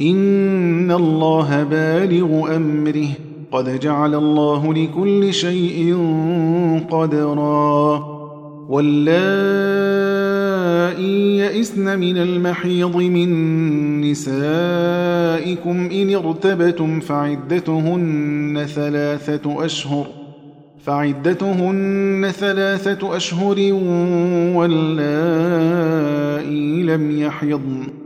إن الله بالغ أمره. قد جعل الله لكل شيء قدرا. واللائي يئسن من المحيض من نسائكم إن ارتبتم فعدتهن ثلاثة أشهر. فعدتهن ثلاثة أشهر واللائي لم يحضن.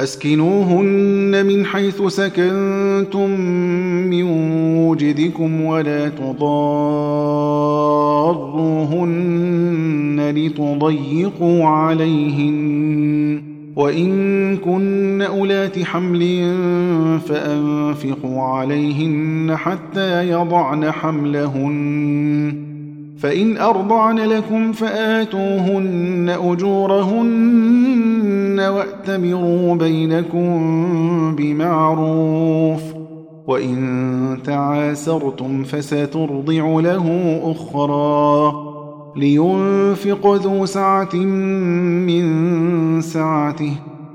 أسكنوهن من حيث سكنتم من وجدكم ولا تضاروهن لتضيقوا عليهن. وإن كن أولات حمل فأنفقوا عليهن حتى يضعن حملهن. فإن أرضعن لكم فآتوهن أجورهن. وأتمروا بينكم بمعروف وإن تعاسرتم فسترضع له أخرى لينفق ذو سعة من سعته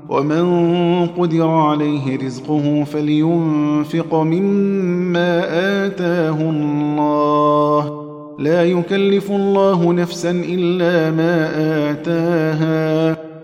ومن قدر عليه رزقه فلينفق مما آتاه الله. لا يكلف الله نفسا إلا ما آتاها.